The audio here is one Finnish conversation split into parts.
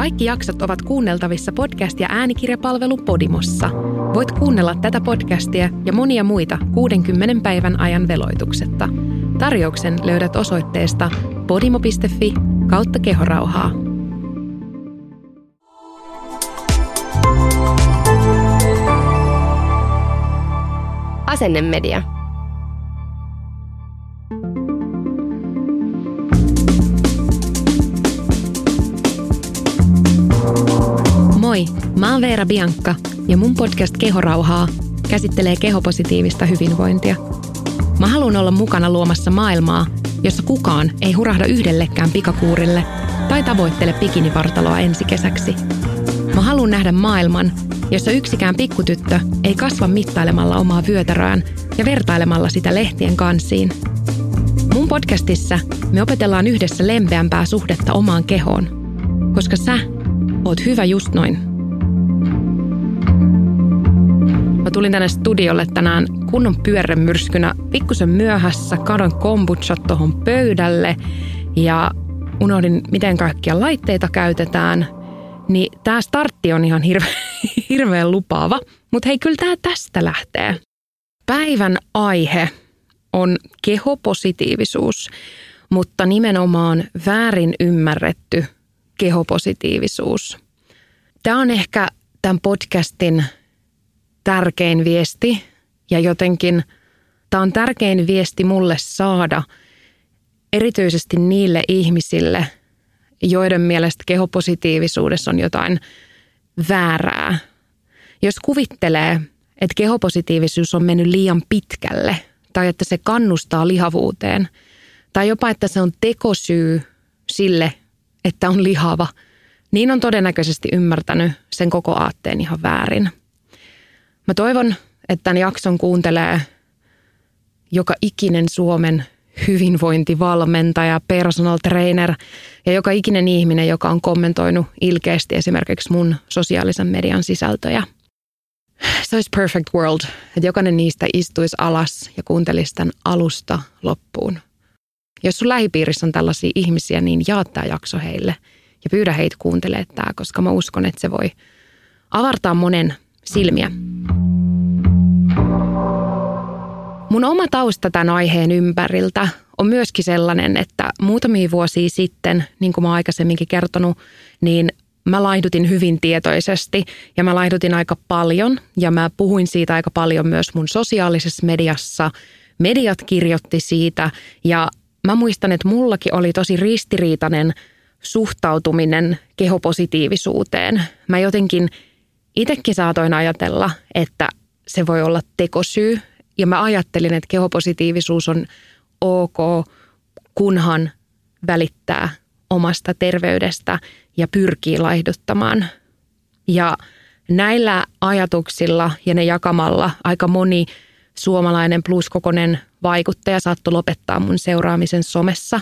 Kaikki jaksot ovat kuunneltavissa podcast- ja äänikirjapalvelu Podimossa. Voit kuunnella tätä podcastia ja monia muita 60 päivän ajan veloituksetta. Tarjouksen löydät osoitteesta podimo.fi kautta kehorauhaa. Asennemedia. Moi, mä oon Veera Biankka ja mun podcast Kehorauhaa käsittelee kehopositiivista hyvinvointia. Mä haluan olla mukana luomassa maailmaa, jossa kukaan ei hurahda yhdellekään pikakuurille tai tavoittele bikinivartaloa ensi kesäksi. Mä haluan nähdä maailman, jossa yksikään pikkutyttö ei kasva mittailemalla omaa vyötäröään ja vertailemalla sitä lehtien kansiin. Mun podcastissa me opetellaan yhdessä lempeämpää suhdetta omaan kehoon, koska sä oot hyvä just noin. Tulin tänne studiolle tänään kunnon pyörremyrskynä pikkusen myöhässä, kadon kombuchat tuohon pöydälle ja unohdin, miten kaikkia laitteita käytetään. Niin tää startti on ihan hirve, hirveän lupaava, mutta hei, kyllä tää tästä lähtee. Päivän aihe on kehopositiivisuus, mutta nimenomaan väärin ymmärretty kehopositiivisuus. Tämä on ehkä tämän podcastin tärkein viesti ja jotenkin tämä on tärkein viesti mulle saada erityisesti niille ihmisille, joiden mielestä kehopositiivisuudessa on jotain väärää. Jos kuvittelee, että kehopositiivisuus on mennyt liian pitkälle tai että se kannustaa lihavuuteen tai jopa, että se on tekosyy sille, että on lihava, niin on todennäköisesti ymmärtänyt sen koko aatteen ihan väärin. Mä toivon, että tämän jakson kuuntelee joka ikinen Suomen hyvinvointivalmentaja, personal trainer ja joka ikinen ihminen, joka on kommentoinut ilkeästi esimerkiksi mun sosiaalisen median sisältöjä. Se olisi perfect world, että jokainen niistä istuisi alas ja kuuntelisi tämän alusta loppuun. Jos sun lähipiirissä on tällaisia ihmisiä, niin jaa tämä jakso heille ja pyydä heitä kuuntelemaan tämä, koska mä uskon, että se voi avartaa monen silmiä. Mun oma tausta tämän aiheen ympäriltä on myöskin sellainen, että muutamia vuosia sitten, niin kuin mä aikaisemminkin kertonut, niin mä laihdutin hyvin tietoisesti ja mä laihdutin aika paljon ja mä puhuin siitä aika paljon myös mun sosiaalisessa mediassa. Mediat kirjoitti siitä ja mä muistan, että mullakin oli tosi ristiriitainen suhtautuminen kehopositiivisuuteen. Mä jotenkin itsekin saatoin ajatella, että se voi olla tekosyy. Ja mä ajattelin, että kehopositiivisuus on ok, kunhan välittää omasta terveydestä ja pyrkii laihduttamaan. Ja näillä ajatuksilla ja ne jakamalla aika moni suomalainen pluskokonen vaikuttaja saattoi lopettaa mun seuraamisen somessa.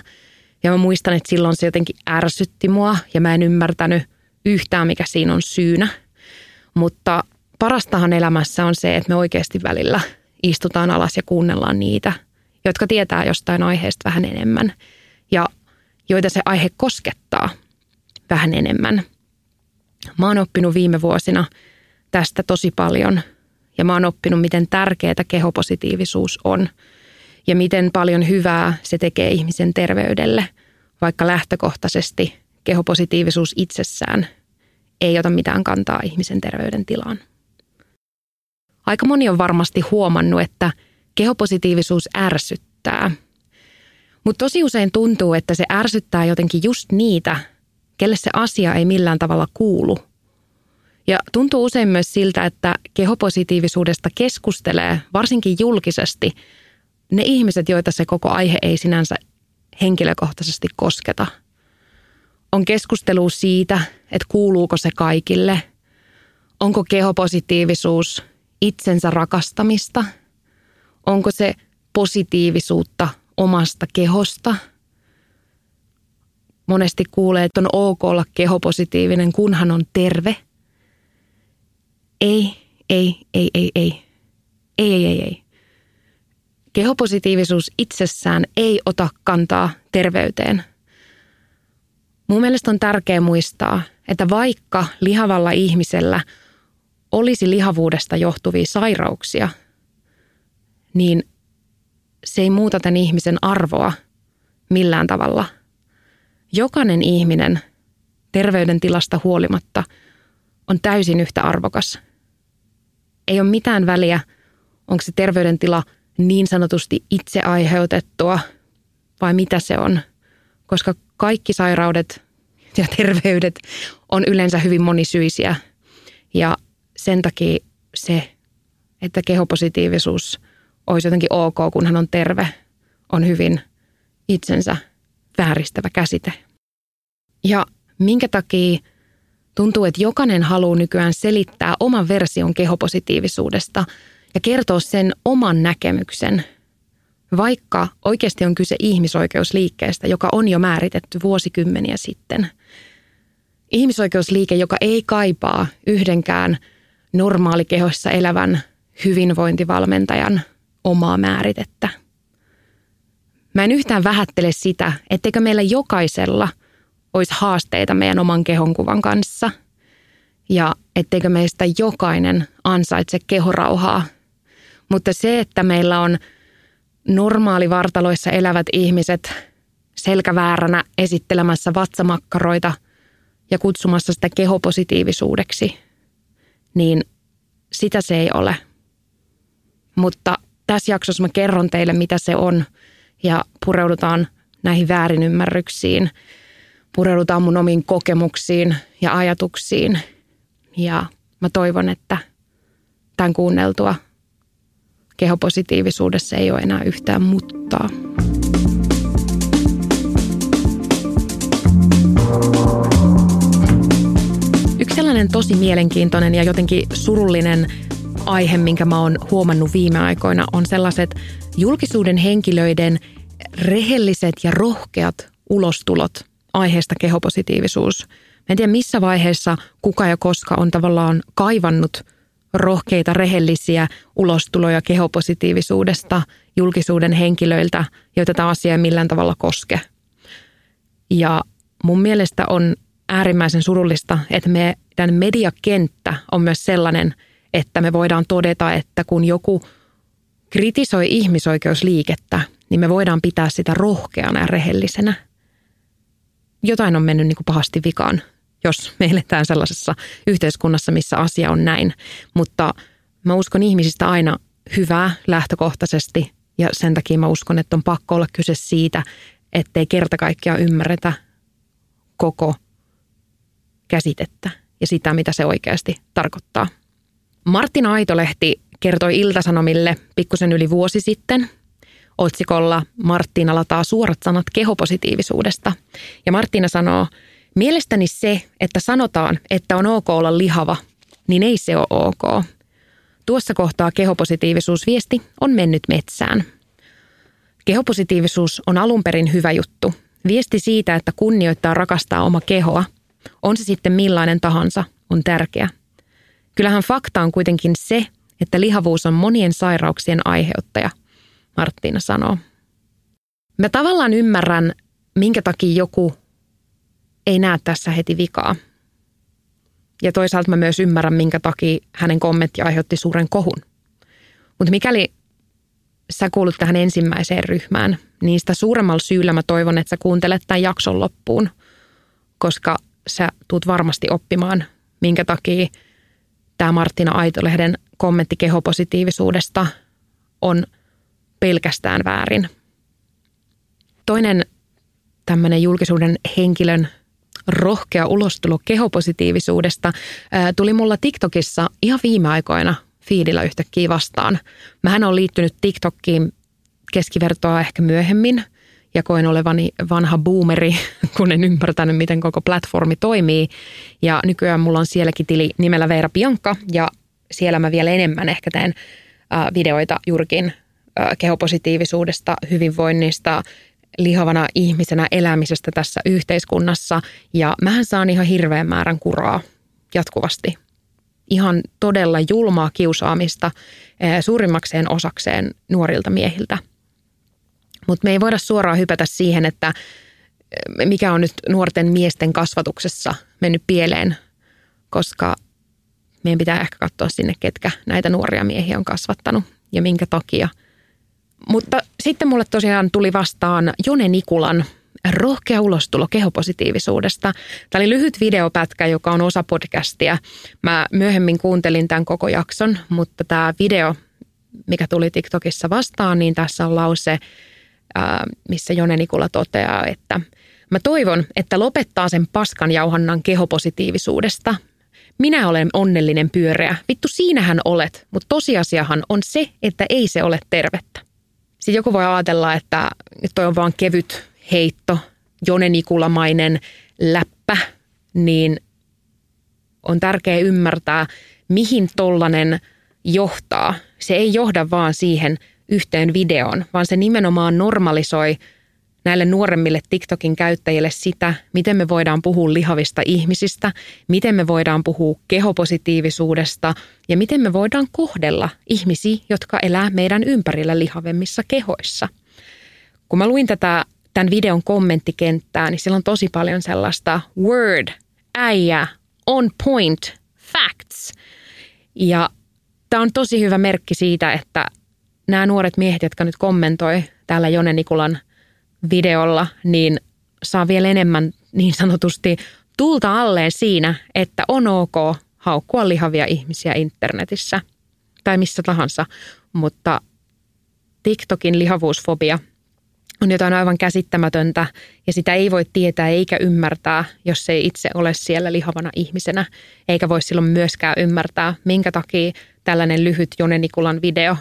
Ja mä muistan, että silloin se jotenkin ärsytti mua ja mä en ymmärtänyt yhtään, mikä siinä on syynä. Mutta parastahan elämässä on se, että me oikeasti välillä istutaan alas ja kuunnellaan niitä, jotka tietää jostain aiheesta vähän enemmän ja joita se aihe koskettaa vähän enemmän. Mä oon oppinut viime vuosina tästä tosi paljon ja mä oon oppinut, miten tärkeää kehopositiivisuus on ja miten paljon hyvää se tekee ihmisen terveydelle, vaikka lähtökohtaisesti kehopositiivisuus itsessään ei ota mitään kantaa ihmisen terveydentilaan. Aika moni on varmasti huomannut, että kehopositiivisuus ärsyttää. Mutta tosi usein tuntuu, että se ärsyttää jotenkin just niitä, kelle se asia ei millään tavalla kuulu. Ja tuntuu usein myös siltä, että kehopositiivisuudesta keskustelee, varsinkin julkisesti, ne ihmiset, joita se koko aihe ei sinänsä henkilökohtaisesti kosketa. On keskustelu siitä, että kuuluuko se kaikille, onko kehopositiivisuus itsensä rakastamista, onko se positiivisuutta omasta kehosta. Monesti kuulee, että on ok olla kehopositiivinen, kunhan on terve. Ei, ei, ei, ei, ei. Ei, ei, ei, ei. Kehopositiivisuus itsessään ei ota kantaa terveyteen. Mun mielestä on tärkeää muistaa, että vaikka lihavalla ihmisellä olisi lihavuudesta johtuvia sairauksia, niin se ei muuta tämän ihmisen arvoa millään tavalla. Jokainen ihminen terveydentilasta huolimatta on täysin yhtä arvokas. Ei ole mitään väliä, onko se terveydentila niin sanotusti itse aiheutettua vai mitä se on, koska kaikki sairaudet ja terveydet on yleensä hyvin monisyisiä ja sen takia se, että kehopositiivisuus olisi jotenkin ok, kun hän on terve, on hyvin itsensä vääristävä käsite. Ja minkä takia tuntuu, että jokainen haluaa nykyään selittää oman version kehopositiivisuudesta ja kertoa sen oman näkemyksen, vaikka oikeasti on kyse ihmisoikeusliikkeestä, joka on jo määritetty vuosikymmeniä sitten. Ihmisoikeusliike, joka ei kaipaa yhdenkään normaalikehossa elävän hyvinvointivalmentajan omaa määritettä. Mä en yhtään vähättele sitä, etteikö meillä jokaisella olisi haasteita meidän oman kehonkuvan kanssa ja etteikö meistä jokainen ansaitse kehorauhaa. Mutta se, että meillä on normaalivartaloissa elävät ihmiset selkävääränä esittelemässä vatsamakkaroita ja kutsumassa sitä kehopositiivisuudeksi, niin sitä se ei ole. Mutta tässä jaksossa mä kerron teille, mitä se on ja pureudutaan näihin väärinymmärryksiin, pureudutaan mun omiin kokemuksiin ja ajatuksiin ja mä toivon, että tämän kuunneltua kehopositiivisuudessa ei ole enää yhtään muttaa. Sellainen tosi mielenkiintoinen ja jotenkin surullinen aihe, minkä mä oon huomannut viime aikoina, on sellaiset julkisuuden henkilöiden rehelliset ja rohkeat ulostulot aiheesta kehopositiivisuus. Mä en tiedä missä vaiheessa kuka ja koska on tavallaan kaivannut rohkeita, rehellisiä ulostuloja kehopositiivisuudesta julkisuuden henkilöiltä, joita tämä asia ei millään tavalla koske. Ja mun mielestä on äärimmäisen surullista, että meidän mediakenttä on myös sellainen – että me voidaan todeta, että kun joku kritisoi ihmisoikeusliikettä, niin me voidaan pitää sitä rohkeana ja rehellisenä. Jotain on mennyt niin kuin pahasti vikaan, jos me eletään sellaisessa yhteiskunnassa, missä asia on näin. Mutta mä uskon ihmisistä aina hyvää lähtökohtaisesti ja sen takia mä uskon, että on pakko olla kyse siitä, ettei kerta kaikkiaan ymmärretä koko käsitettä ja sitä, mitä se oikeasti tarkoittaa. Martina Aitolehti kertoi Iltasanomille pikkusen yli vuosi sitten otsikolla Martina lataa suorat sanat kehopositiivisuudesta. Ja Martina sanoo, mielestäni se, että sanotaan, että on ok olla lihava, niin ei se ole ok. Tuossa kohtaa kehopositiivisuusviesti on mennyt metsään. Kehopositiivisuus on alun perin hyvä juttu. Viesti siitä, että kunnioittaa rakastaa oma kehoa, on se sitten millainen tahansa, on tärkeä. Kyllähän fakta on kuitenkin se, että lihavuus on monien sairauksien aiheuttaja, Marttiina sanoo. Mä tavallaan ymmärrän, minkä takia joku ei näe tässä heti vikaa. Ja toisaalta mä myös ymmärrän, minkä takia hänen kommentti aiheutti suuren kohun. Mutta mikäli sä kuulut tähän ensimmäiseen ryhmään, niin sitä suuremmalla syyllä mä toivon, että sä kuuntelet tämän jakson loppuun, koska sä tuut varmasti oppimaan, minkä takia – tämä Martina Aitolehden kommentti kehopositiivisuudesta on pelkästään väärin. Toinen tämmöinen julkisuuden henkilön rohkea ulostulo kehopositiivisuudesta tuli mulla TikTokissa ihan viime aikoina fiidillä yhtäkkiä vastaan. Mähän on liittynyt TikTokkiin keskivertoa ehkä myöhemmin – ja koen olevani vanha boomeri, kun en ymmärtänyt, miten koko platformi toimii. Ja nykyään mulla on sielläkin tili nimellä Veera Piankka ja siellä mä vielä enemmän ehkä teen videoita juurikin kehopositiivisuudesta, hyvinvoinnista, lihavana ihmisenä elämisestä tässä yhteiskunnassa. Ja mähän saan ihan hirveän määrän kuraa jatkuvasti. Ihan todella julmaa kiusaamista suurimmakseen osakseen nuorilta miehiltä – mutta me ei voida suoraan hypätä siihen, että mikä on nyt nuorten miesten kasvatuksessa mennyt pieleen, koska meidän pitää ehkä katsoa sinne, ketkä näitä nuoria miehiä on kasvattanut ja minkä takia. Mutta sitten mulle tosiaan tuli vastaan Jone Nikulan rohkea ulostulo kehopositiivisuudesta. Tämä oli lyhyt videopätkä, joka on osa podcastia. Mä myöhemmin kuuntelin tämän koko jakson, mutta tämä video, mikä tuli TikTokissa vastaan, niin tässä on lause, missä Jone Nikula toteaa, että Mä toivon, että lopettaa sen paskan jauhannan kehopositiivisuudesta. Minä olen onnellinen pyöreä. Vittu, siinähän olet, mutta tosiasiahan on se, että ei se ole tervettä. Sitten joku voi ajatella, että toi on vaan kevyt heitto, jonenikulamainen läppä, niin on tärkeää ymmärtää, mihin tollanen johtaa. Se ei johda vaan siihen yhteen videoon, vaan se nimenomaan normalisoi näille nuoremmille TikTokin käyttäjille sitä, miten me voidaan puhua lihavista ihmisistä, miten me voidaan puhua kehopositiivisuudesta ja miten me voidaan kohdella ihmisiä, jotka elää meidän ympärillä lihavemmissa kehoissa. Kun mä luin tätä tämän videon kommenttikenttää, niin siellä on tosi paljon sellaista word, äijä, on point, facts. Ja tämä on tosi hyvä merkki siitä, että nämä nuoret miehet, jotka nyt kommentoi täällä Jone Nikulan videolla, niin saa vielä enemmän niin sanotusti tulta alleen siinä, että on ok haukkua lihavia ihmisiä internetissä tai missä tahansa, mutta TikTokin lihavuusfobia on jotain aivan käsittämätöntä ja sitä ei voi tietää eikä ymmärtää, jos ei itse ole siellä lihavana ihmisenä, eikä voi silloin myöskään ymmärtää, minkä takia tällainen lyhyt Jone Nikulan video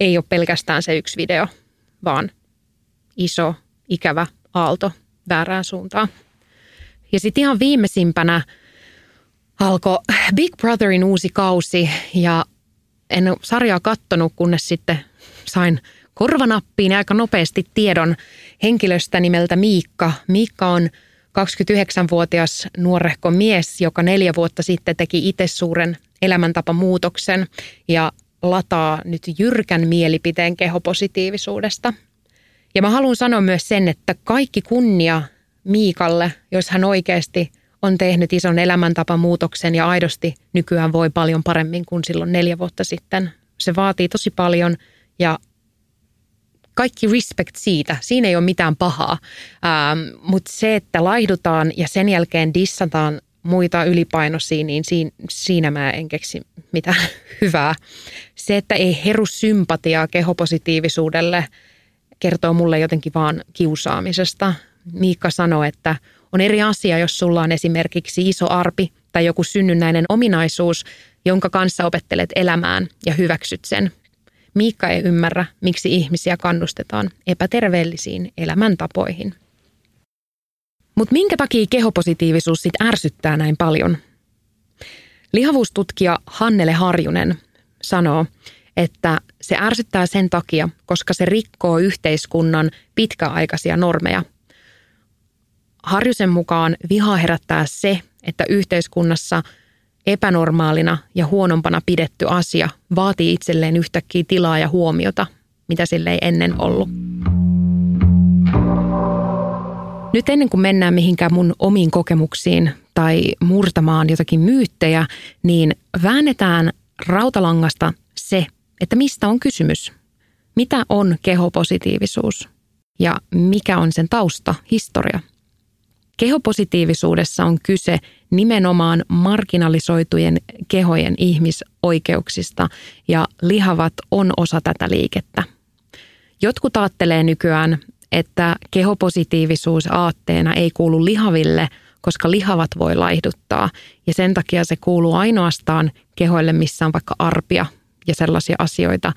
ei ole pelkästään se yksi video, vaan iso, ikävä aalto väärään suuntaan. Ja sitten ihan viimeisimpänä alkoi Big Brotherin uusi kausi ja en ole sarjaa kattonut, kunnes sitten sain korvanappiin aika nopeasti tiedon henkilöstä nimeltä Miikka. Miikka on 29-vuotias nuorehko mies, joka neljä vuotta sitten teki itse suuren elämäntapamuutoksen ja lataa nyt jyrkän mielipiteen kehopositiivisuudesta – ja mä haluan sanoa myös sen, että kaikki kunnia Miikalle, jos hän oikeasti on tehnyt ison elämäntapamuutoksen ja aidosti nykyään voi paljon paremmin kuin silloin neljä vuotta sitten. Se vaatii tosi paljon ja kaikki respect siitä. Siinä ei ole mitään pahaa. Ähm, Mutta se, että laihdutaan ja sen jälkeen dissataan muita ylipainoisia, niin siinä, mä en keksi mitään hyvää. Se, että ei heru sympatiaa kehopositiivisuudelle – kertoo mulle jotenkin vaan kiusaamisesta. Miikka sanoi, että on eri asia, jos sulla on esimerkiksi iso arpi tai joku synnynnäinen ominaisuus, jonka kanssa opettelet elämään ja hyväksyt sen. Miikka ei ymmärrä, miksi ihmisiä kannustetaan epäterveellisiin elämäntapoihin. Mutta minkä takia kehopositiivisuus sit ärsyttää näin paljon? Lihavuustutkija Hannele Harjunen sanoo, että se ärsyttää sen takia, koska se rikkoo yhteiskunnan pitkäaikaisia normeja. Harjusen mukaan viha herättää se, että yhteiskunnassa epänormaalina ja huonompana pidetty asia vaatii itselleen yhtäkkiä tilaa ja huomiota, mitä sille ei ennen ollut. Nyt ennen kuin mennään mihinkään mun omiin kokemuksiin tai murtamaan jotakin myyttejä, niin väännetään rautalangasta se, että mistä on kysymys. Mitä on kehopositiivisuus ja mikä on sen tausta, historia? Kehopositiivisuudessa on kyse nimenomaan marginalisoitujen kehojen ihmisoikeuksista ja lihavat on osa tätä liikettä. Jotkut ajattelee nykyään, että kehopositiivisuus aatteena ei kuulu lihaville, koska lihavat voi laihduttaa ja sen takia se kuuluu ainoastaan kehoille, missä on vaikka arpia ja sellaisia asioita,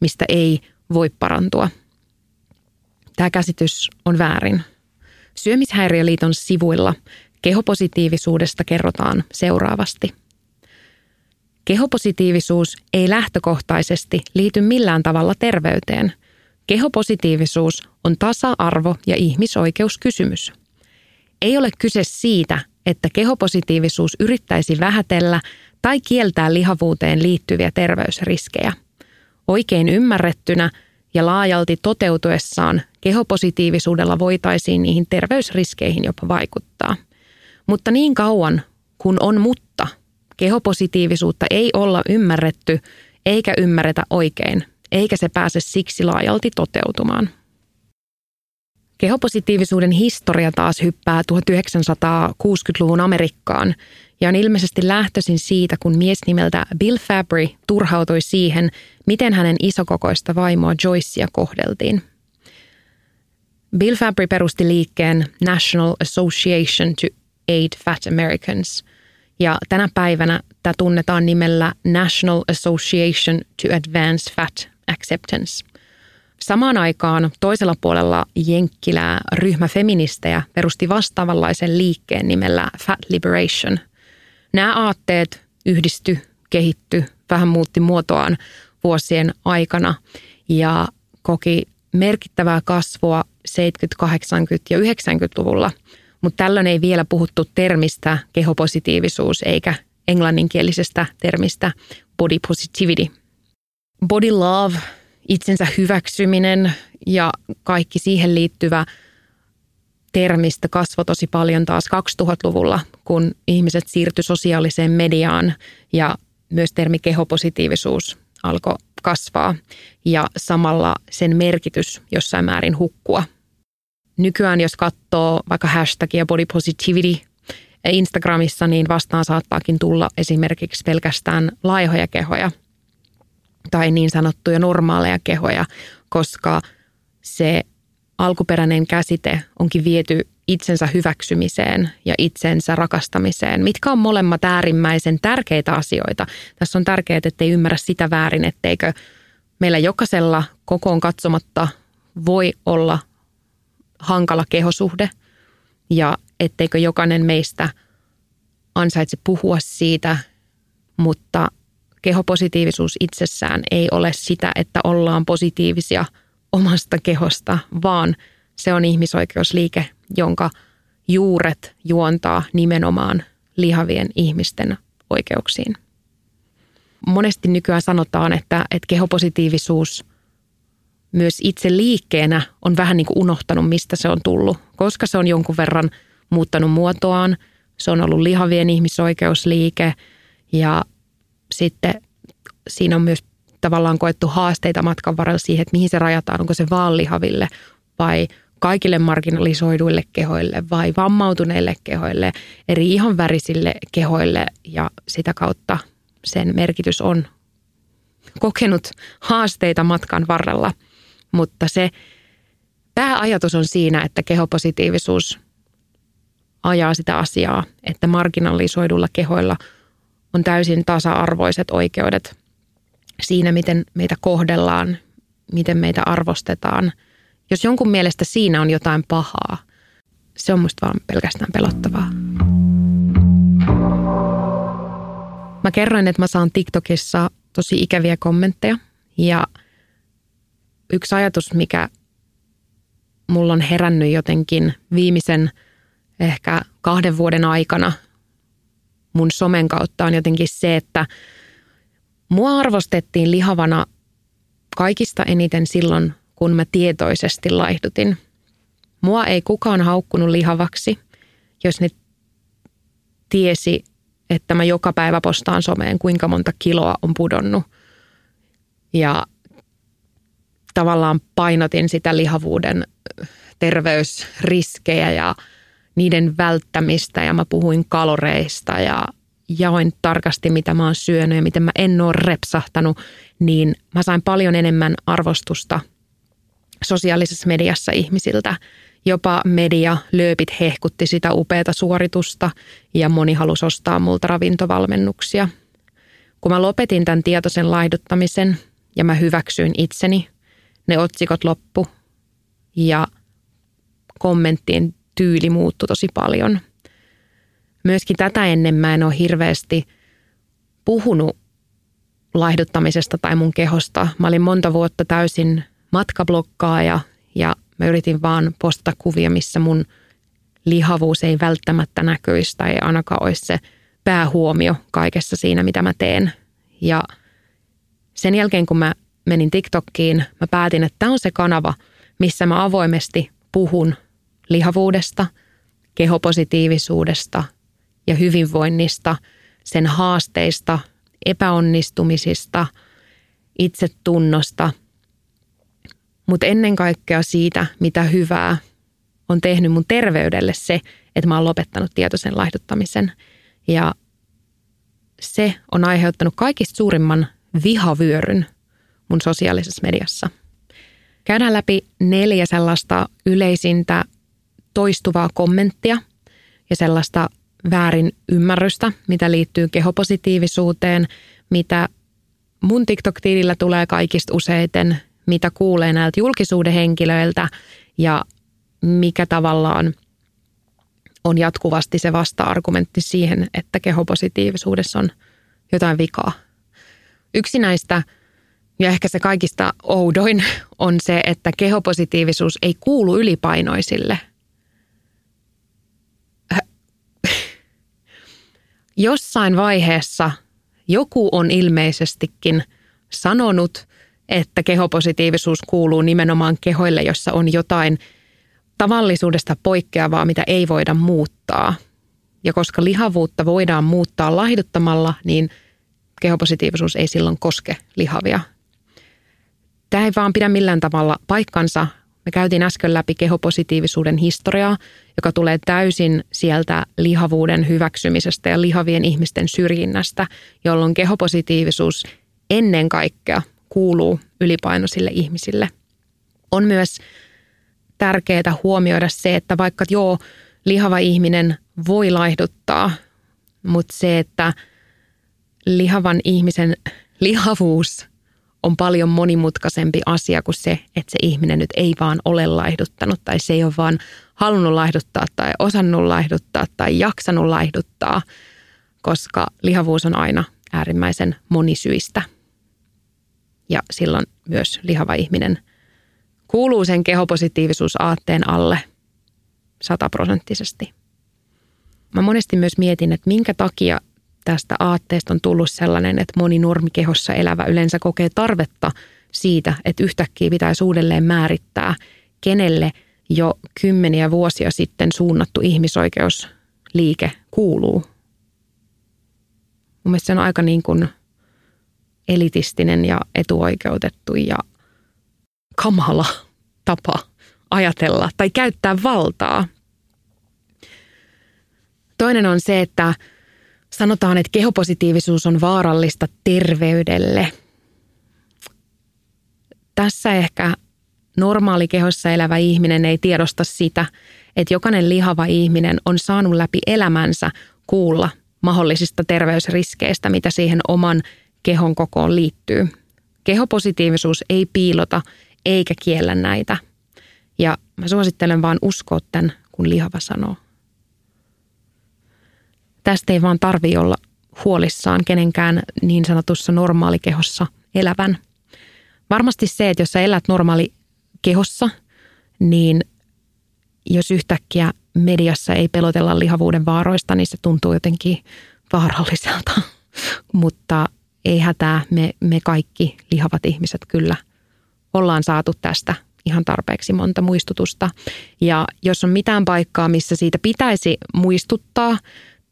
mistä ei voi parantua. Tämä käsitys on väärin. Syömishäiriöliiton sivuilla kehopositiivisuudesta kerrotaan seuraavasti. Kehopositiivisuus ei lähtökohtaisesti liity millään tavalla terveyteen. Kehopositiivisuus on tasa-arvo- ja ihmisoikeuskysymys. Ei ole kyse siitä, että kehopositiivisuus yrittäisi vähätellä tai kieltää lihavuuteen liittyviä terveysriskejä. Oikein ymmärrettynä ja laajalti toteutuessaan kehopositiivisuudella voitaisiin niihin terveysriskeihin jopa vaikuttaa. Mutta niin kauan kun on mutta, kehopositiivisuutta ei olla ymmärretty eikä ymmärretä oikein, eikä se pääse siksi laajalti toteutumaan. Kehopositiivisuuden historia taas hyppää 1960-luvun Amerikkaan ja on ilmeisesti lähtöisin siitä, kun mies nimeltä Bill Fabry turhautui siihen, miten hänen isokokoista vaimoa Joycea kohdeltiin. Bill Fabry perusti liikkeen National Association to Aid Fat Americans, ja tänä päivänä tämä tunnetaan nimellä National Association to Advance Fat Acceptance – Samaan aikaan toisella puolella Jenkkilää ryhmä feministejä perusti vastaavanlaisen liikkeen nimellä Fat Liberation. Nämä aatteet yhdisty, kehitty, vähän muutti muotoaan vuosien aikana ja koki merkittävää kasvua 70-, 80- ja 90-luvulla, mutta tällöin ei vielä puhuttu termistä kehopositiivisuus eikä englanninkielisestä termistä body positivity. Body love itsensä hyväksyminen ja kaikki siihen liittyvä termistä kasvoi tosi paljon taas 2000-luvulla, kun ihmiset siirtyi sosiaaliseen mediaan ja myös termi kehopositiivisuus alkoi kasvaa ja samalla sen merkitys jossain määrin hukkua. Nykyään jos katsoo vaikka hashtagia body positivity Instagramissa, niin vastaan saattaakin tulla esimerkiksi pelkästään laihoja kehoja – tai niin sanottuja normaaleja kehoja, koska se alkuperäinen käsite onkin viety itsensä hyväksymiseen ja itsensä rakastamiseen, mitkä on molemmat äärimmäisen tärkeitä asioita. Tässä on tärkeää, ettei ymmärrä sitä väärin, etteikö meillä jokaisella kokoon katsomatta voi olla hankala kehosuhde ja etteikö jokainen meistä ansaitse puhua siitä, mutta kehopositiivisuus itsessään ei ole sitä, että ollaan positiivisia omasta kehosta, vaan se on ihmisoikeusliike, jonka juuret juontaa nimenomaan lihavien ihmisten oikeuksiin. Monesti nykyään sanotaan, että, että kehopositiivisuus myös itse liikkeenä on vähän niin kuin unohtanut, mistä se on tullut, koska se on jonkun verran muuttanut muotoaan. Se on ollut lihavien ihmisoikeusliike ja sitten siinä on myös tavallaan koettu haasteita matkan varrella siihen, että mihin se rajataan, onko se vaan lihaville vai kaikille marginalisoiduille kehoille vai vammautuneille kehoille, eri ihonvärisille kehoille ja sitä kautta sen merkitys on kokenut haasteita matkan varrella. Mutta se pääajatus on siinä, että kehopositiivisuus ajaa sitä asiaa, että marginalisoidulla kehoilla – on täysin tasa-arvoiset oikeudet siinä, miten meitä kohdellaan, miten meitä arvostetaan. Jos jonkun mielestä siinä on jotain pahaa, se on musta vaan pelkästään pelottavaa. Mä kerroin, että mä saan TikTokissa tosi ikäviä kommentteja ja yksi ajatus, mikä mulla on herännyt jotenkin viimeisen ehkä kahden vuoden aikana mun somen kautta on jotenkin se, että mua arvostettiin lihavana kaikista eniten silloin, kun mä tietoisesti laihdutin. Mua ei kukaan haukkunut lihavaksi, jos ne tiesi, että mä joka päivä postaan someen, kuinka monta kiloa on pudonnut. Ja tavallaan painotin sitä lihavuuden terveysriskejä ja niiden välttämistä ja mä puhuin kaloreista ja jaoin tarkasti, mitä mä oon syönyt ja miten mä en ole repsahtanut, niin mä sain paljon enemmän arvostusta sosiaalisessa mediassa ihmisiltä. Jopa media lööpit hehkutti sitä upeata suoritusta ja moni halusi ostaa multa ravintovalmennuksia. Kun mä lopetin tämän tietoisen laiduttamisen ja mä hyväksyin itseni, ne otsikot loppu ja kommenttien tyyli muuttui tosi paljon. Myöskin tätä ennen mä en ole hirveästi puhunut laihduttamisesta tai mun kehosta. Mä olin monta vuotta täysin matkablokkaaja ja mä yritin vaan postata kuvia, missä mun lihavuus ei välttämättä näkyisi tai ainakaan olisi se päähuomio kaikessa siinä, mitä mä teen. Ja sen jälkeen, kun mä menin TikTokkiin, mä päätin, että tämä on se kanava, missä mä avoimesti puhun lihavuudesta, kehopositiivisuudesta ja hyvinvoinnista, sen haasteista, epäonnistumisista, itsetunnosta, mutta ennen kaikkea siitä, mitä hyvää on tehnyt mun terveydelle se, että mä oon lopettanut tietoisen laihduttamisen. Ja se on aiheuttanut kaikista suurimman vihavyöryn mun sosiaalisessa mediassa. Käydään läpi neljä sellaista yleisintä toistuvaa kommenttia ja sellaista väärin ymmärrystä, mitä liittyy kehopositiivisuuteen, mitä mun TikTok-tilillä tulee kaikista useiten, mitä kuulee näiltä julkisuuden henkilöiltä ja mikä tavallaan on jatkuvasti se vasta-argumentti siihen, että kehopositiivisuudessa on jotain vikaa. Yksi näistä ja ehkä se kaikista oudoin on se, että kehopositiivisuus ei kuulu ylipainoisille. Jossain vaiheessa joku on ilmeisestikin sanonut, että kehopositiivisuus kuuluu nimenomaan kehoille, jossa on jotain tavallisuudesta poikkeavaa, mitä ei voida muuttaa. Ja koska lihavuutta voidaan muuttaa laihduttamalla, niin kehopositiivisuus ei silloin koske lihavia. Tämä ei vaan pidä millään tavalla paikkansa. Me käytiin äsken läpi kehopositiivisuuden historiaa, joka tulee täysin sieltä lihavuuden hyväksymisestä ja lihavien ihmisten syrjinnästä, jolloin kehopositiivisuus ennen kaikkea kuuluu ylipainoisille ihmisille. On myös tärkeää huomioida se, että vaikka joo, lihava ihminen voi laihduttaa, mutta se, että lihavan ihmisen lihavuus on paljon monimutkaisempi asia kuin se, että se ihminen nyt ei vaan ole laihduttanut tai se ei ole vaan halunnut laihduttaa tai osannut laihduttaa tai jaksanut laihduttaa, koska lihavuus on aina äärimmäisen monisyistä. Ja silloin myös lihava ihminen kuuluu sen kehopositiivisuusaatteen alle sataprosenttisesti. Mä monesti myös mietin, että minkä takia tästä aatteesta on tullut sellainen, että moni normikehossa elävä yleensä kokee tarvetta siitä, että yhtäkkiä pitäisi uudelleen määrittää, kenelle jo kymmeniä vuosia sitten suunnattu ihmisoikeusliike kuuluu. Mun mielestä se on aika niin kuin elitistinen ja etuoikeutettu ja kamala tapa ajatella tai käyttää valtaa. Toinen on se, että Sanotaan, että kehopositiivisuus on vaarallista terveydelle. Tässä ehkä normaali kehossa elävä ihminen ei tiedosta sitä, että jokainen lihava ihminen on saanut läpi elämänsä kuulla mahdollisista terveysriskeistä, mitä siihen oman kehon kokoon liittyy. Kehopositiivisuus ei piilota eikä kiellä näitä. Ja mä suosittelen vaan uskoa tämän, kun lihava sanoo. Tästä ei vaan tarvi olla huolissaan kenenkään niin sanotussa normaalikehossa elävän. Varmasti se, että jos sä elät normaalikehossa, niin jos yhtäkkiä mediassa ei pelotella lihavuuden vaaroista, niin se tuntuu jotenkin vaaralliselta. Mutta ei hätää, me, me kaikki lihavat ihmiset kyllä ollaan saatu tästä ihan tarpeeksi monta muistutusta. Ja jos on mitään paikkaa, missä siitä pitäisi muistuttaa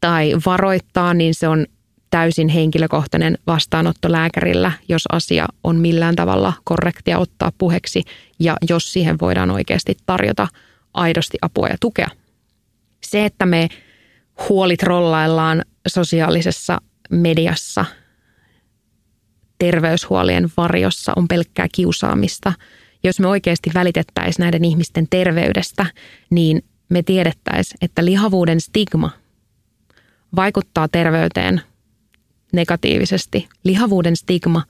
tai varoittaa, niin se on täysin henkilökohtainen vastaanotto lääkärillä, jos asia on millään tavalla korrektia ottaa puheeksi ja jos siihen voidaan oikeasti tarjota aidosti apua ja tukea. Se, että me huolit rollaillaan sosiaalisessa mediassa terveyshuolien varjossa on pelkkää kiusaamista. Jos me oikeasti välitettäisiin näiden ihmisten terveydestä, niin me tiedettäisiin, että lihavuuden stigma – vaikuttaa terveyteen negatiivisesti. Lihavuuden stigma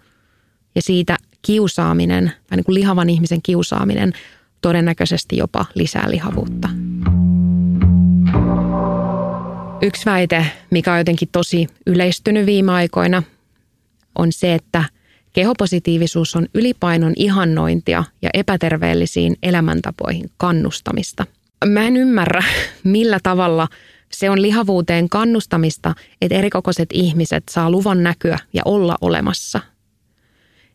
ja siitä kiusaaminen, tai niin kuin lihavan ihmisen kiusaaminen, todennäköisesti jopa lisää lihavuutta. Yksi väite, mikä on jotenkin tosi yleistynyt viime aikoina, on se, että kehopositiivisuus on ylipainon ihannointia ja epäterveellisiin elämäntapoihin kannustamista. Mä en ymmärrä, millä tavalla – se on lihavuuteen kannustamista, että erikokoiset ihmiset saa luvan näkyä ja olla olemassa.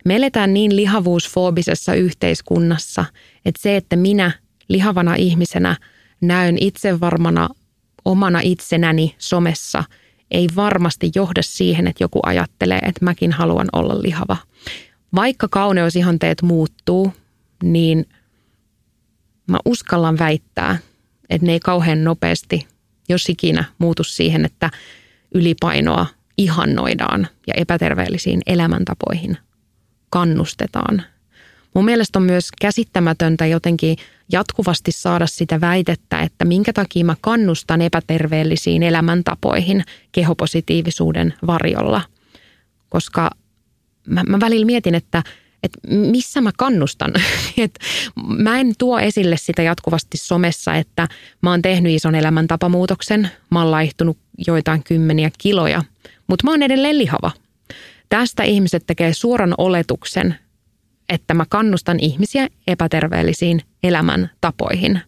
Me eletään niin lihavuusfoobisessa yhteiskunnassa, että se, että minä lihavana ihmisenä näyn itsevarmana omana itsenäni somessa, ei varmasti johda siihen, että joku ajattelee, että mäkin haluan olla lihava. Vaikka kauneusihanteet muuttuu, niin mä uskallan väittää, että ne ei kauhean nopeasti, jos ikinä, muutu siihen, että ylipainoa ihannoidaan ja epäterveellisiin elämäntapoihin kannustetaan. Mun mielestä on myös käsittämätöntä jotenkin jatkuvasti saada sitä väitettä, että minkä takia mä kannustan epäterveellisiin elämäntapoihin kehopositiivisuuden varjolla. Koska mä, mä välillä mietin, että, että missä mä kannustan. Et mä en tuo esille sitä jatkuvasti somessa, että mä oon tehnyt ison elämäntapamuutoksen, mä oon laihtunut joitain kymmeniä kiloja, mutta mä oon edelleen lihava. Tästä ihmiset tekee suoran oletuksen, että mä kannustan ihmisiä epäterveellisiin elämäntapoihin.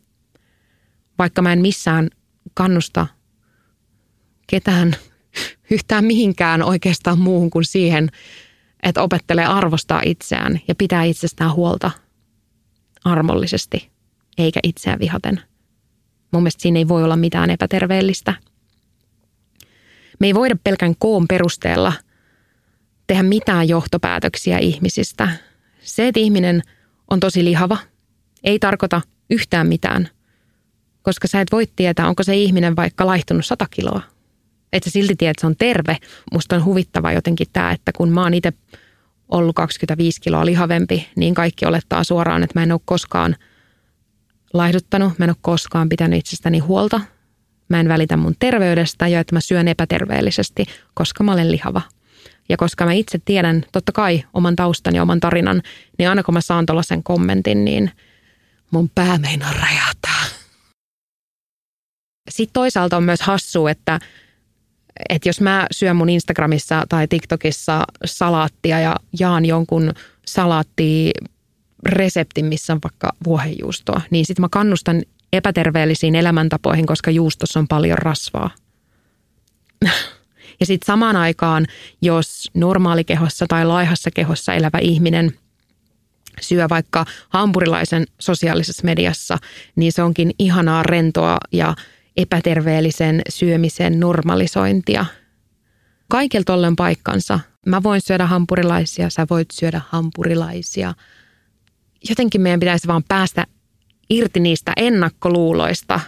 Vaikka mä en missään kannusta ketään yhtään mihinkään oikeastaan muuhun kuin siihen, että opettelee arvostaa itseään ja pitää itsestään huolta armollisesti, eikä itseään vihaten. Mun mielestä siinä ei voi olla mitään epäterveellistä. Me ei voida pelkän koon perusteella tehdä mitään johtopäätöksiä ihmisistä. Se, että ihminen on tosi lihava, ei tarkoita yhtään mitään, koska sä et voi tietää, onko se ihminen vaikka laihtunut 100 kiloa että sä silti tiedät, että se on terve. Musta on huvittava jotenkin tämä, että kun mä oon itse ollut 25 kiloa lihavempi, niin kaikki olettaa suoraan, että mä en ole koskaan laihduttanut, mä en ole koskaan pitänyt itsestäni huolta. Mä en välitä mun terveydestä ja että mä syön epäterveellisesti, koska mä olen lihava. Ja koska mä itse tiedän totta kai oman taustan ja oman tarinan, niin aina kun mä saan tuollaisen kommentin, niin mun pää meinaa räjähtää. Sitten toisaalta on myös hassu, että että jos mä syön mun Instagramissa tai TikTokissa salaattia ja jaan jonkun salaatti reseptin, missä on vaikka vuohenjuustoa, niin sitten mä kannustan epäterveellisiin elämäntapoihin, koska juustossa on paljon rasvaa. Ja sitten samaan aikaan, jos normaalikehossa tai laihassa kehossa elävä ihminen syö vaikka hampurilaisen sosiaalisessa mediassa, niin se onkin ihanaa rentoa ja epäterveellisen syömisen normalisointia. Kaikilta ollen paikkansa. Mä voin syödä hampurilaisia, sä voit syödä hampurilaisia. Jotenkin meidän pitäisi vaan päästä irti niistä ennakkoluuloista,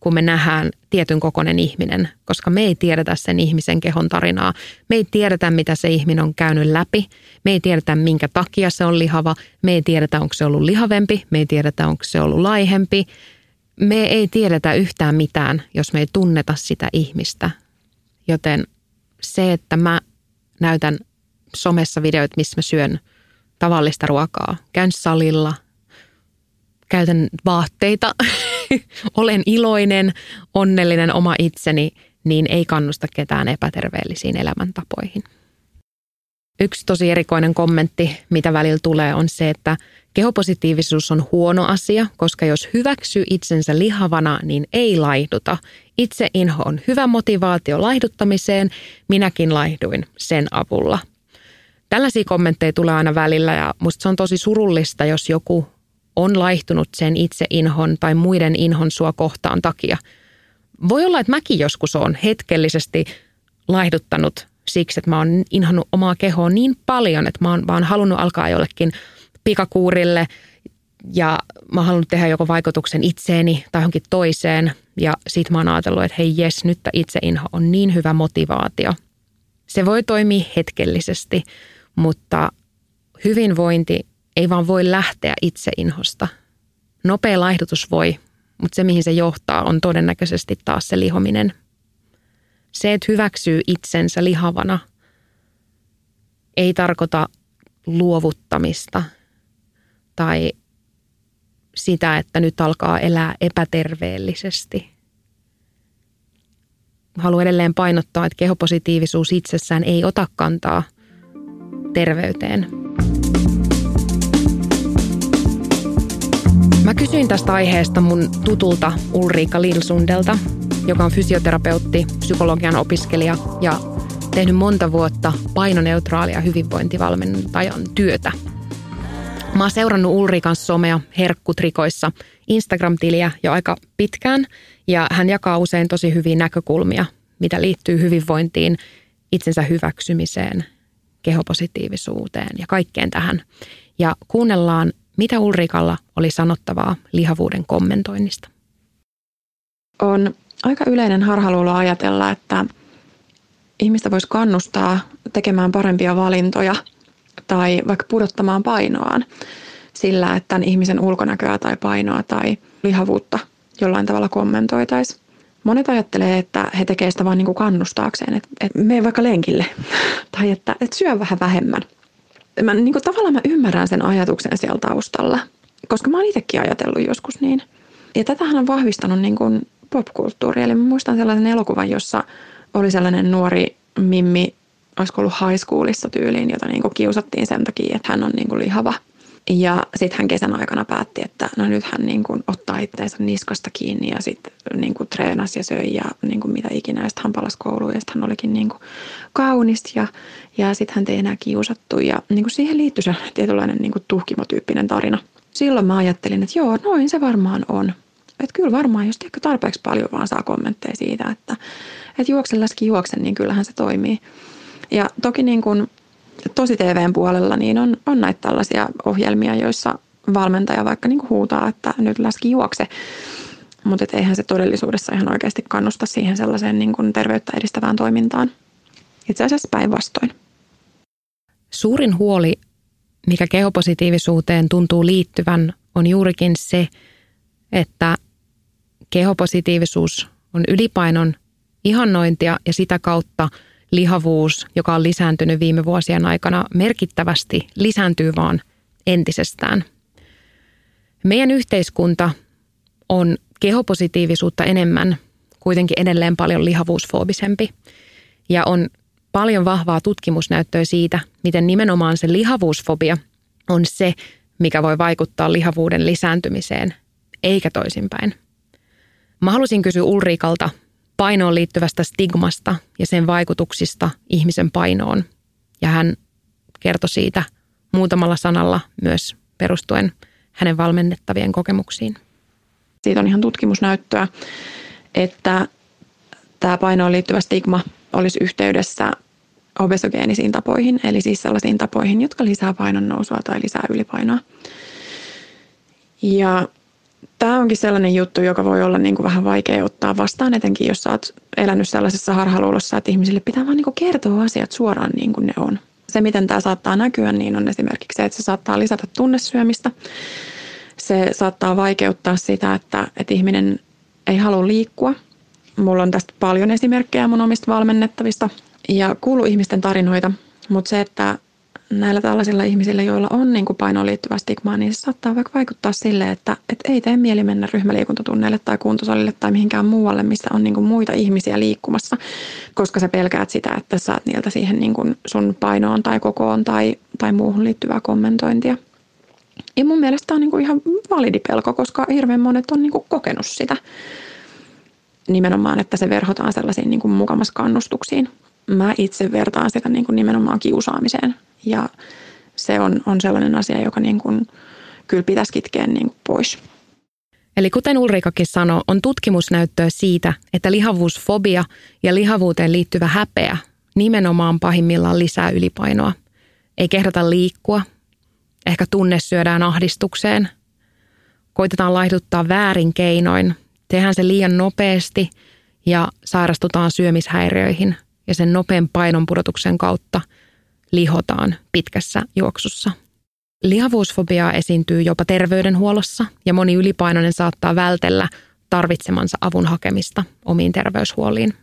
kun me nähdään tietyn kokoinen ihminen, koska me ei tiedetä sen ihmisen kehon tarinaa. Me ei tiedetä, mitä se ihminen on käynyt läpi. Me ei tiedetä, minkä takia se on lihava. Me ei tiedetä, onko se ollut lihavempi. Me ei tiedetä, onko se ollut laihempi me ei tiedetä yhtään mitään, jos me ei tunneta sitä ihmistä. Joten se, että mä näytän somessa videoita, missä mä syön tavallista ruokaa, käyn salilla, käytän vaatteita, olen iloinen, onnellinen oma itseni, niin ei kannusta ketään epäterveellisiin elämäntapoihin. Yksi tosi erikoinen kommentti, mitä välillä tulee, on se, että kehopositiivisuus on huono asia, koska jos hyväksyy itsensä lihavana, niin ei laihduta. Itse inho on hyvä motivaatio laihduttamiseen, minäkin laihduin sen avulla. Tällaisia kommentteja tulee aina välillä ja musta se on tosi surullista, jos joku on laihtunut sen itse inhon tai muiden inhon sua kohtaan takia. Voi olla, että mäkin joskus on hetkellisesti laihduttanut siksi, että mä oon inhannut omaa kehoa niin paljon, että mä oon vaan halunnut alkaa jollekin pikakuurille ja mä oon tehdä joko vaikutuksen itseeni tai johonkin toiseen. Ja sit mä oon ajatellut, että hei jes, nyt itseinho on niin hyvä motivaatio. Se voi toimia hetkellisesti, mutta hyvinvointi ei vaan voi lähteä itseinhosta. Nopea laihdutus voi, mutta se mihin se johtaa on todennäköisesti taas se lihominen – se, että hyväksyy itsensä lihavana, ei tarkoita luovuttamista tai sitä, että nyt alkaa elää epäterveellisesti. Haluan edelleen painottaa, että kehopositiivisuus itsessään ei ota kantaa terveyteen. Mä kysyin tästä aiheesta mun tutulta Ulriika Lilsundelta, joka on fysioterapeutti, psykologian opiskelija ja tehnyt monta vuotta painoneutraalia hyvinvointivalmentajan työtä. Mä oon seurannut Ulrikan somea herkkutrikoissa Instagram-tiliä jo aika pitkään ja hän jakaa usein tosi hyviä näkökulmia, mitä liittyy hyvinvointiin, itsensä hyväksymiseen, kehopositiivisuuteen ja kaikkeen tähän. Ja kuunnellaan, mitä Ulrikalla oli sanottavaa lihavuuden kommentoinnista. On aika yleinen harhaluulo ajatella, että ihmistä voisi kannustaa tekemään parempia valintoja tai vaikka pudottamaan painoaan sillä, että tämän ihmisen ulkonäköä tai painoa tai lihavuutta jollain tavalla kommentoitaisiin. Monet ajattelee, että he tekevät sitä vain niin kannustaakseen, että, että mene vaikka lenkille tai että, että syö vähän vähemmän. Mä, niin kuin, tavallaan mä ymmärrän sen ajatuksen siellä taustalla, koska mä oon itsekin ajatellut joskus niin. Ja tätähän on vahvistanut niin kuin popkulttuuri. Eli mä muistan sellaisen elokuvan, jossa oli sellainen nuori mimmi, olisiko ollut high schoolissa tyyliin, jota niin kuin kiusattiin sen takia, että hän on niin kuin lihava. Ja sitten hän kesän aikana päätti, että no nyt hän niin kuin ottaa itteensä niskasta kiinni ja sitten niin kuin treenasi ja söi ja niin kuin mitä ikinä. Ja sitten hän palasi kouluun ja sitten hän olikin niin kuin kaunis ja, ja sitten hän ei enää kiusattu. Ja niin kuin siihen liittyi se tietynlainen niin kuin tuhkimotyyppinen tarina. Silloin mä ajattelin, että joo, noin se varmaan on. Että kyllä varmaan, jos tarpeeksi paljon vaan saa kommentteja siitä, että, että juoksen läski juoksen, niin kyllähän se toimii. Ja toki niin kuin tosi TVn puolella niin on, on näitä tällaisia ohjelmia, joissa valmentaja vaikka niin kuin huutaa, että nyt läski juokse. Mutta eihän se todellisuudessa ihan oikeasti kannusta siihen sellaiseen niin kuin terveyttä edistävään toimintaan. Itse asiassa päinvastoin. Suurin huoli, mikä kehopositiivisuuteen tuntuu liittyvän, on juurikin se, että kehopositiivisuus on ylipainon ihannointia ja sitä kautta lihavuus, joka on lisääntynyt viime vuosien aikana merkittävästi, lisääntyy vaan entisestään. Meidän yhteiskunta on kehopositiivisuutta enemmän, kuitenkin edelleen paljon lihavuusfoobisempi. Ja on paljon vahvaa tutkimusnäyttöä siitä, miten nimenomaan se lihavuusfobia on se, mikä voi vaikuttaa lihavuuden lisääntymiseen, eikä toisinpäin. Mä halusin kysyä Ulriikalta painoon liittyvästä stigmasta ja sen vaikutuksista ihmisen painoon. Ja hän kertoi siitä muutamalla sanalla myös perustuen hänen valmennettavien kokemuksiin. Siitä on ihan tutkimusnäyttöä, että tämä painoon liittyvä stigma olisi yhteydessä obesogeenisiin tapoihin, eli siis sellaisiin tapoihin, jotka lisää painon nousua tai lisää ylipainoa. Ja Tämä onkin sellainen juttu, joka voi olla niin kuin vähän vaikea ottaa vastaan, etenkin jos olet elänyt sellaisessa harhaluulossa, että ihmisille pitää vaan niin kuin kertoa asiat suoraan niin kuin ne on. Se, miten tämä saattaa näkyä, niin on esimerkiksi se, että se saattaa lisätä tunnesyömistä. Se saattaa vaikeuttaa sitä, että, että ihminen ei halua liikkua. Mulla on tästä paljon esimerkkejä mun omista valmennettavista ja kuulu ihmisten tarinoita, mutta se, että näillä tällaisilla ihmisillä, joilla on niin kuin painoon liittyvää stigmaa, niin se saattaa vaikka vaikuttaa sille, että, että ei tee mieli mennä ryhmäliikuntatunneille tai kuntosalille tai mihinkään muualle, missä on niin kuin muita ihmisiä liikkumassa, koska sä pelkäät sitä, että saat niiltä siihen niin kuin sun painoon tai kokoon tai, tai muuhun liittyvää kommentointia. Ja mun mielestä tämä on niin kuin ihan validi pelko, koska hirveän monet on niin kuin kokenut sitä nimenomaan, että se verhotaan sellaisiin niin kuin mukamas kannustuksiin. Mä itse vertaan sitä niin kuin nimenomaan kiusaamiseen ja se on, on sellainen asia, joka niin kuin, kyllä pitäisi kitkeä niin kuin pois. Eli kuten Ulrikakin sanoi, on tutkimusnäyttöä siitä, että lihavuusfobia ja lihavuuteen liittyvä häpeä nimenomaan pahimmillaan lisää ylipainoa. Ei kehdata liikkua, ehkä tunne syödään ahdistukseen, koitetaan laihduttaa väärin keinoin, tehdään se liian nopeasti ja sairastutaan syömishäiriöihin ja sen nopean painonpudotuksen kautta – lihotaan pitkässä juoksussa. Lihavuusfobiaa esiintyy jopa terveydenhuollossa ja moni ylipainoinen saattaa vältellä tarvitsemansa avun hakemista omiin terveyshuoliin.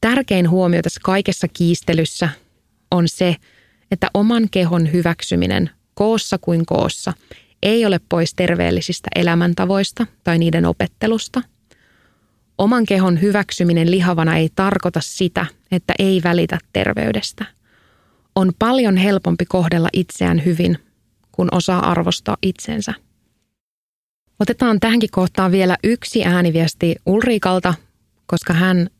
Tärkein huomio tässä kaikessa kiistelyssä on se, että oman kehon hyväksyminen koossa kuin koossa ei ole pois terveellisistä elämäntavoista tai niiden opettelusta. Oman kehon hyväksyminen lihavana ei tarkoita sitä, että ei välitä terveydestä – on paljon helpompi kohdella itseään hyvin, kun osaa arvostaa itsensä. Otetaan tähänkin kohtaan vielä yksi ääniviesti Ulriikalta, koska hän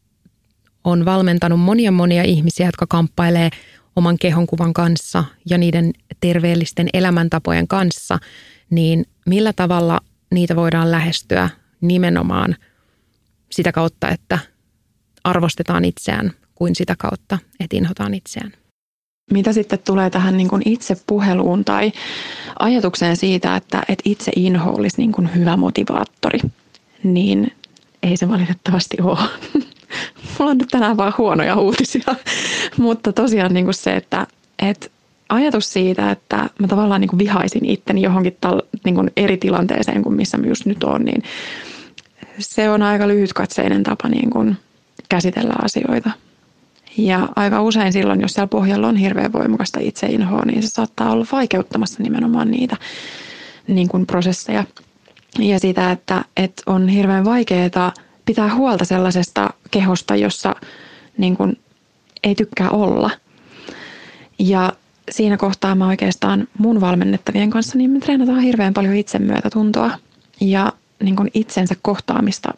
on valmentanut monia monia ihmisiä, jotka kamppailee oman kehonkuvan kanssa ja niiden terveellisten elämäntapojen kanssa, niin millä tavalla niitä voidaan lähestyä nimenomaan sitä kautta, että arvostetaan itseään kuin sitä kautta, että inhotaan itseään. Mitä sitten tulee tähän niin kuin itsepuheluun tai ajatukseen siitä, että, että itse inho olisi niin kuin hyvä motivaattori, niin ei se valitettavasti ole. Mulla on nyt tänään vaan huonoja uutisia, mutta tosiaan niin kuin se, että, että ajatus siitä, että mä tavallaan niin kuin vihaisin itteni johonkin tal, niin kuin eri tilanteeseen kuin missä mä just nyt on, niin se on aika lyhytkatseinen tapa niin kuin käsitellä asioita. Ja aika usein silloin, jos siellä pohjalla on hirveän voimakasta itseinhoa, niin se saattaa olla vaikeuttamassa nimenomaan niitä niin kuin prosesseja. Ja sitä, että, että on hirveän vaikeaa pitää huolta sellaisesta kehosta, jossa niin kuin ei tykkää olla. Ja siinä kohtaa mä oikeastaan mun valmennettavien kanssa, niin me treenataan hirveän paljon itsemyötätuntoa ja niin kuin itsensä kohtaamista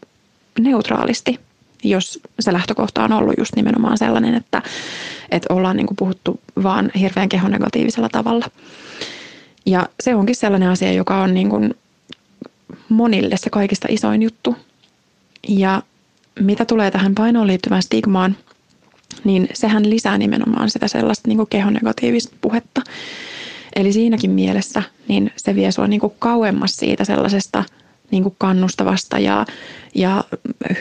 neutraalisti jos se lähtökohta on ollut just nimenomaan sellainen, että, että ollaan niin kuin puhuttu vaan hirveän kehonegatiivisella tavalla. Ja se onkin sellainen asia, joka on niin kuin monille se kaikista isoin juttu. Ja mitä tulee tähän painoon liittyvään stigmaan, niin sehän lisää nimenomaan sitä sellaista niin kuin kehonegatiivista puhetta. Eli siinäkin mielessä niin se vie sua niin kuin kauemmas siitä sellaisesta – niin kuin kannustavasta ja, ja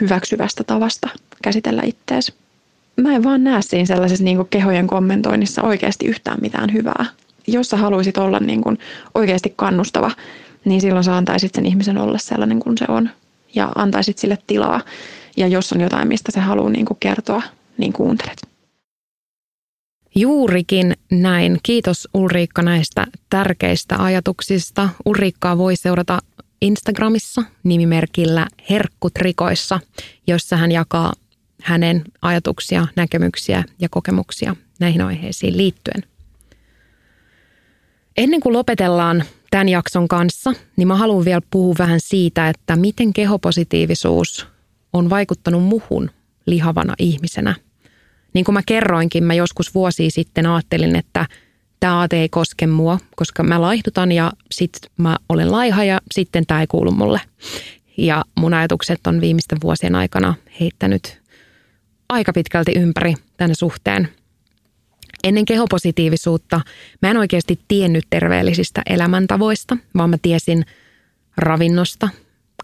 hyväksyvästä tavasta käsitellä ittees. Mä en vaan näe siinä sellaisessa niin kuin kehojen kommentoinnissa oikeasti yhtään mitään hyvää. Jos sä haluaisit olla niin kuin oikeasti kannustava, niin silloin sä antaisit sen ihmisen olla sellainen kuin se on ja antaisit sille tilaa. Ja jos on jotain, mistä se haluaa niin kuin kertoa, niin kuuntelet. Juurikin näin. Kiitos Ulriikka näistä tärkeistä ajatuksista. Ulriikkaa voi seurata Instagramissa nimimerkillä Herkkutrikoissa, jossa hän jakaa hänen ajatuksia, näkemyksiä ja kokemuksia näihin aiheisiin liittyen. Ennen kuin lopetellaan tämän jakson kanssa, niin mä haluan vielä puhua vähän siitä, että miten kehopositiivisuus on vaikuttanut muhun lihavana ihmisenä. Niin kuin mä kerroinkin, mä joskus vuosi sitten ajattelin, että – tämä aate ei koske mua, koska mä laihdutan ja sitten mä olen laiha ja sitten tämä ei kuulu mulle. Ja mun ajatukset on viimeisten vuosien aikana heittänyt aika pitkälti ympäri tänne suhteen. Ennen kehopositiivisuutta mä en oikeasti tiennyt terveellisistä elämäntavoista, vaan mä tiesin ravinnosta,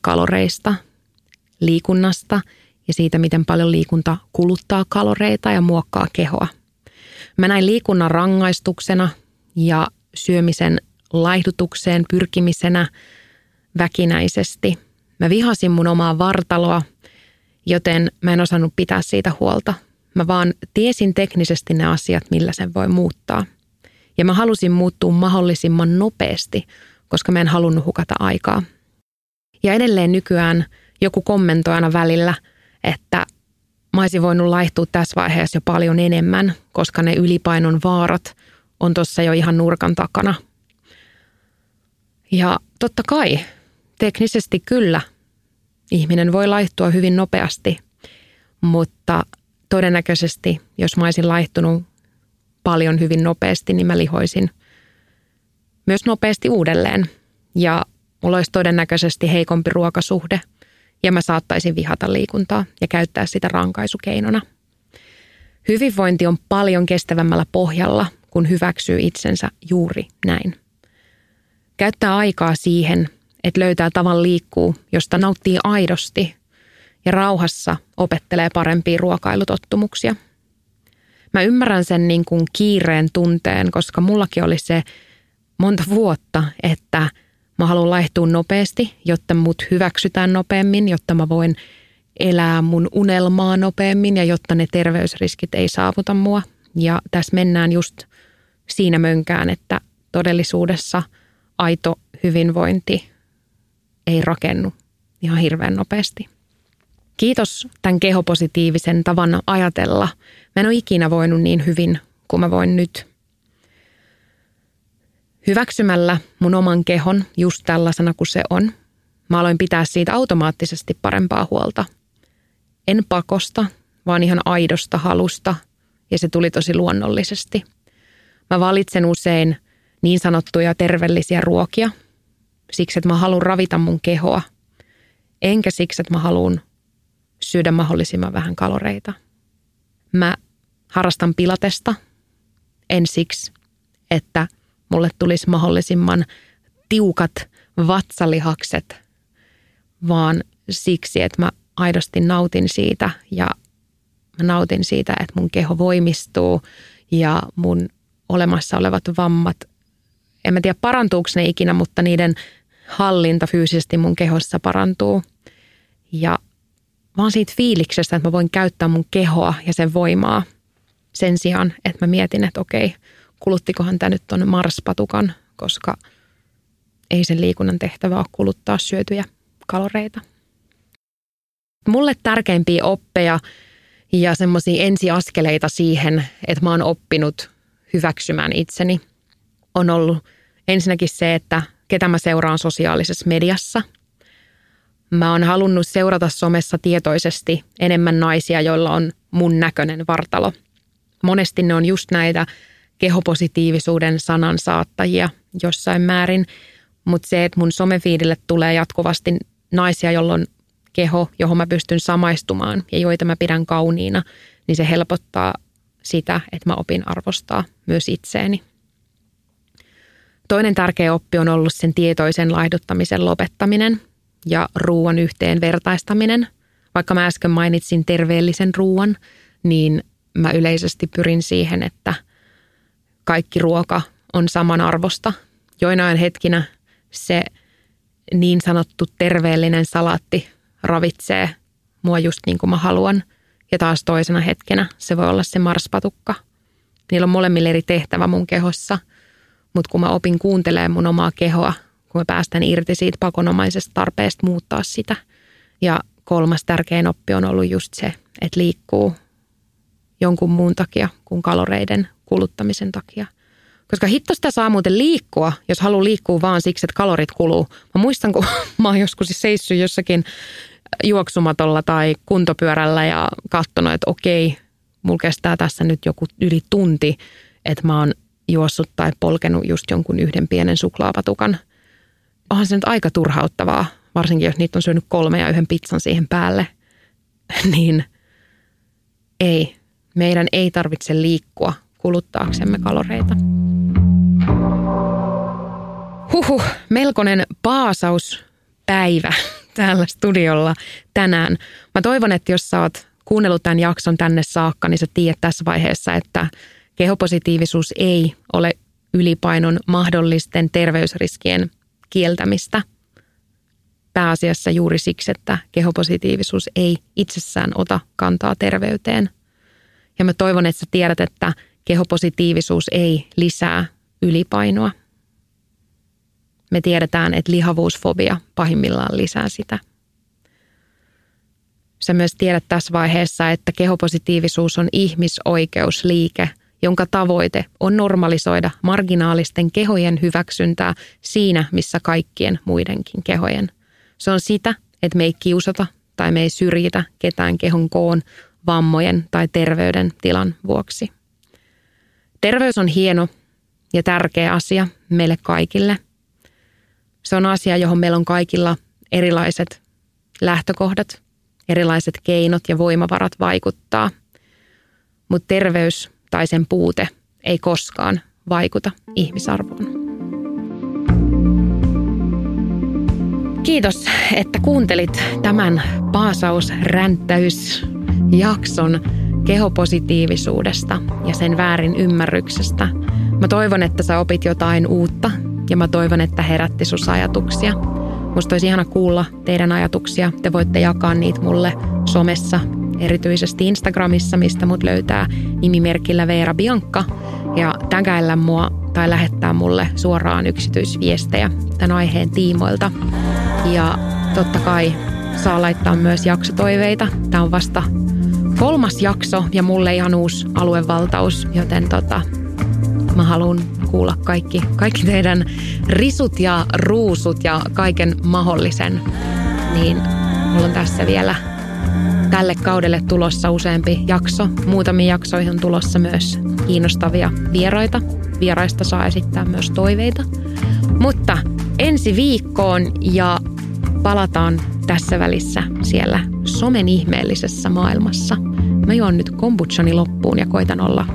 kaloreista, liikunnasta ja siitä, miten paljon liikunta kuluttaa kaloreita ja muokkaa kehoa – Mä näin liikunnan rangaistuksena ja syömisen laihdutukseen pyrkimisenä väkinäisesti. Mä vihasin mun omaa vartaloa, joten mä en osannut pitää siitä huolta. Mä vaan tiesin teknisesti ne asiat, millä sen voi muuttaa. Ja mä halusin muuttua mahdollisimman nopeasti, koska mä en halunnut hukata aikaa. Ja edelleen nykyään joku kommentoi aina välillä, että mä olisin voinut laihtua tässä vaiheessa jo paljon enemmän, koska ne ylipainon vaarat on tuossa jo ihan nurkan takana. Ja totta kai, teknisesti kyllä, ihminen voi laihtua hyvin nopeasti, mutta todennäköisesti, jos mä olisin laihtunut paljon hyvin nopeasti, niin mä lihoisin myös nopeasti uudelleen. Ja mulla olisi todennäköisesti heikompi ruokasuhde – ja mä saattaisin vihata liikuntaa ja käyttää sitä rankaisukeinona. Hyvinvointi on paljon kestävämmällä pohjalla, kun hyväksyy itsensä juuri näin. Käyttää aikaa siihen, että löytää tavan liikkuu, josta nauttii aidosti ja rauhassa opettelee parempia ruokailutottumuksia. Mä ymmärrän sen niin kuin kiireen tunteen, koska mullakin oli se monta vuotta, että – Mä haluan laihtua nopeasti, jotta mut hyväksytään nopeammin, jotta mä voin elää mun unelmaa nopeammin ja jotta ne terveysriskit ei saavuta mua. Ja tässä mennään just siinä mönkään, että todellisuudessa aito hyvinvointi ei rakennu ihan hirveän nopeasti. Kiitos tämän kehopositiivisen tavan ajatella. Mä en ole ikinä voinut niin hyvin kuin mä voin nyt – Hyväksymällä mun oman kehon just tällaisena kuin se on, mä aloin pitää siitä automaattisesti parempaa huolta. En pakosta, vaan ihan aidosta halusta ja se tuli tosi luonnollisesti. Mä valitsen usein niin sanottuja terveellisiä ruokia siksi, että mä haluan ravita mun kehoa, enkä siksi, että mä haluan syödä mahdollisimman vähän kaloreita. Mä harrastan pilatesta, en siksi, että mulle tulisi mahdollisimman tiukat vatsalihakset, vaan siksi, että mä aidosti nautin siitä ja mä nautin siitä, että mun keho voimistuu ja mun olemassa olevat vammat, en mä tiedä parantuuko ne ikinä, mutta niiden hallinta fyysisesti mun kehossa parantuu. Ja vaan siitä fiiliksestä, että mä voin käyttää mun kehoa ja sen voimaa sen sijaan, että mä mietin, että okei, kuluttikohan tämä nyt ton marspatukan, koska ei sen liikunnan tehtävä ole kuluttaa syötyjä kaloreita. Mulle tärkeimpiä oppeja ja semmoisia ensiaskeleita siihen, että mä oon oppinut hyväksymään itseni, on ollut ensinnäkin se, että ketä mä seuraan sosiaalisessa mediassa. Mä oon halunnut seurata somessa tietoisesti enemmän naisia, joilla on mun näköinen vartalo. Monesti ne on just näitä kehopositiivisuuden sanan saattajia jossain määrin, mutta se, että mun somefiidille tulee jatkuvasti naisia, joilla on keho, johon mä pystyn samaistumaan ja joita mä pidän kauniina, niin se helpottaa sitä, että mä opin arvostaa myös itseeni. Toinen tärkeä oppi on ollut sen tietoisen laihduttamisen lopettaminen ja ruoan yhteen vertaistaminen. Vaikka mä äsken mainitsin terveellisen ruoan, niin mä yleisesti pyrin siihen, että kaikki ruoka on samanarvosta. Joinain hetkinä se niin sanottu terveellinen salaatti ravitsee mua just niin kuin mä haluan. Ja taas toisena hetkenä se voi olla se marspatukka. Niillä on molemmille eri tehtävä mun kehossa. Mutta kun mä opin kuuntelemaan mun omaa kehoa, kun mä päästän irti siitä pakonomaisesta tarpeesta muuttaa sitä. Ja kolmas tärkein oppi on ollut just se, että liikkuu jonkun muun takia kuin kaloreiden kuluttamisen takia. Koska hitto sitä saa muuten liikkua, jos haluaa liikkua vaan siksi, että kalorit kuluu. Mä muistan, kun mä oon joskus seissyt jossakin juoksumatolla tai kuntopyörällä ja katsonut, että okei, mulla kestää tässä nyt joku yli tunti, että mä oon juossut tai polkenut just jonkun yhden pienen suklaapatukan. Onhan se nyt aika turhauttavaa, varsinkin jos niitä on syönyt kolme ja yhden pizzan siihen päälle. niin ei, meidän ei tarvitse liikkua kuluttaaksemme kaloreita. Huhu, melkoinen paasauspäivä täällä studiolla tänään. Mä toivon, että jos sä oot kuunnellut tämän jakson tänne saakka, niin sä tiedät tässä vaiheessa, että kehopositiivisuus ei ole ylipainon mahdollisten terveysriskien kieltämistä. Pääasiassa juuri siksi, että kehopositiivisuus ei itsessään ota kantaa terveyteen. Ja mä toivon, että sä tiedät, että kehopositiivisuus ei lisää ylipainoa. Me tiedetään, että lihavuusfobia pahimmillaan lisää sitä. Sä myös tiedät tässä vaiheessa, että kehopositiivisuus on ihmisoikeusliike, jonka tavoite on normalisoida marginaalisten kehojen hyväksyntää siinä, missä kaikkien muidenkin kehojen. Se on sitä, että me ei kiusata tai me ei syrjitä ketään kehon koon, vammojen tai terveyden tilan vuoksi. Terveys on hieno ja tärkeä asia meille kaikille – se on asia, johon meillä on kaikilla erilaiset lähtökohdat, erilaiset keinot ja voimavarat vaikuttaa. Mutta terveys tai sen puute ei koskaan vaikuta ihmisarvoon. Kiitos, että kuuntelit tämän paasausränttäysjakson kehopositiivisuudesta ja sen väärin ymmärryksestä. Mä toivon, että sä opit jotain uutta ja mä toivon, että herätti sus ajatuksia. Musta olisi ihana kuulla teidän ajatuksia. Te voitte jakaa niitä mulle somessa, erityisesti Instagramissa, mistä mut löytää nimimerkillä Veera Bianca. Ja tägäillä mua tai lähettää mulle suoraan yksityisviestejä tämän aiheen tiimoilta. Ja totta kai saa laittaa myös jaksotoiveita. Tämä on vasta kolmas jakso ja mulle ihan uusi aluevaltaus, joten tota, mä haluan kuulla kaikki, kaikki teidän risut ja ruusut ja kaiken mahdollisen, niin mulla on tässä vielä tälle kaudelle tulossa useampi jakso. Muutamiin jaksoihin on tulossa myös kiinnostavia vieraita. Vieraista saa esittää myös toiveita. Mutta ensi viikkoon ja palataan tässä välissä siellä somen ihmeellisessä maailmassa. Mä juon nyt kombuchani loppuun ja koitan olla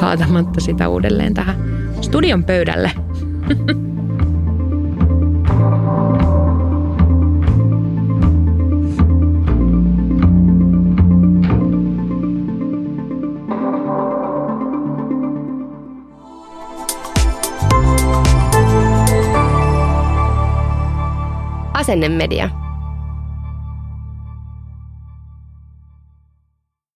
kaatamatta sitä uudelleen tähän studion pöydälle. Asennemedia.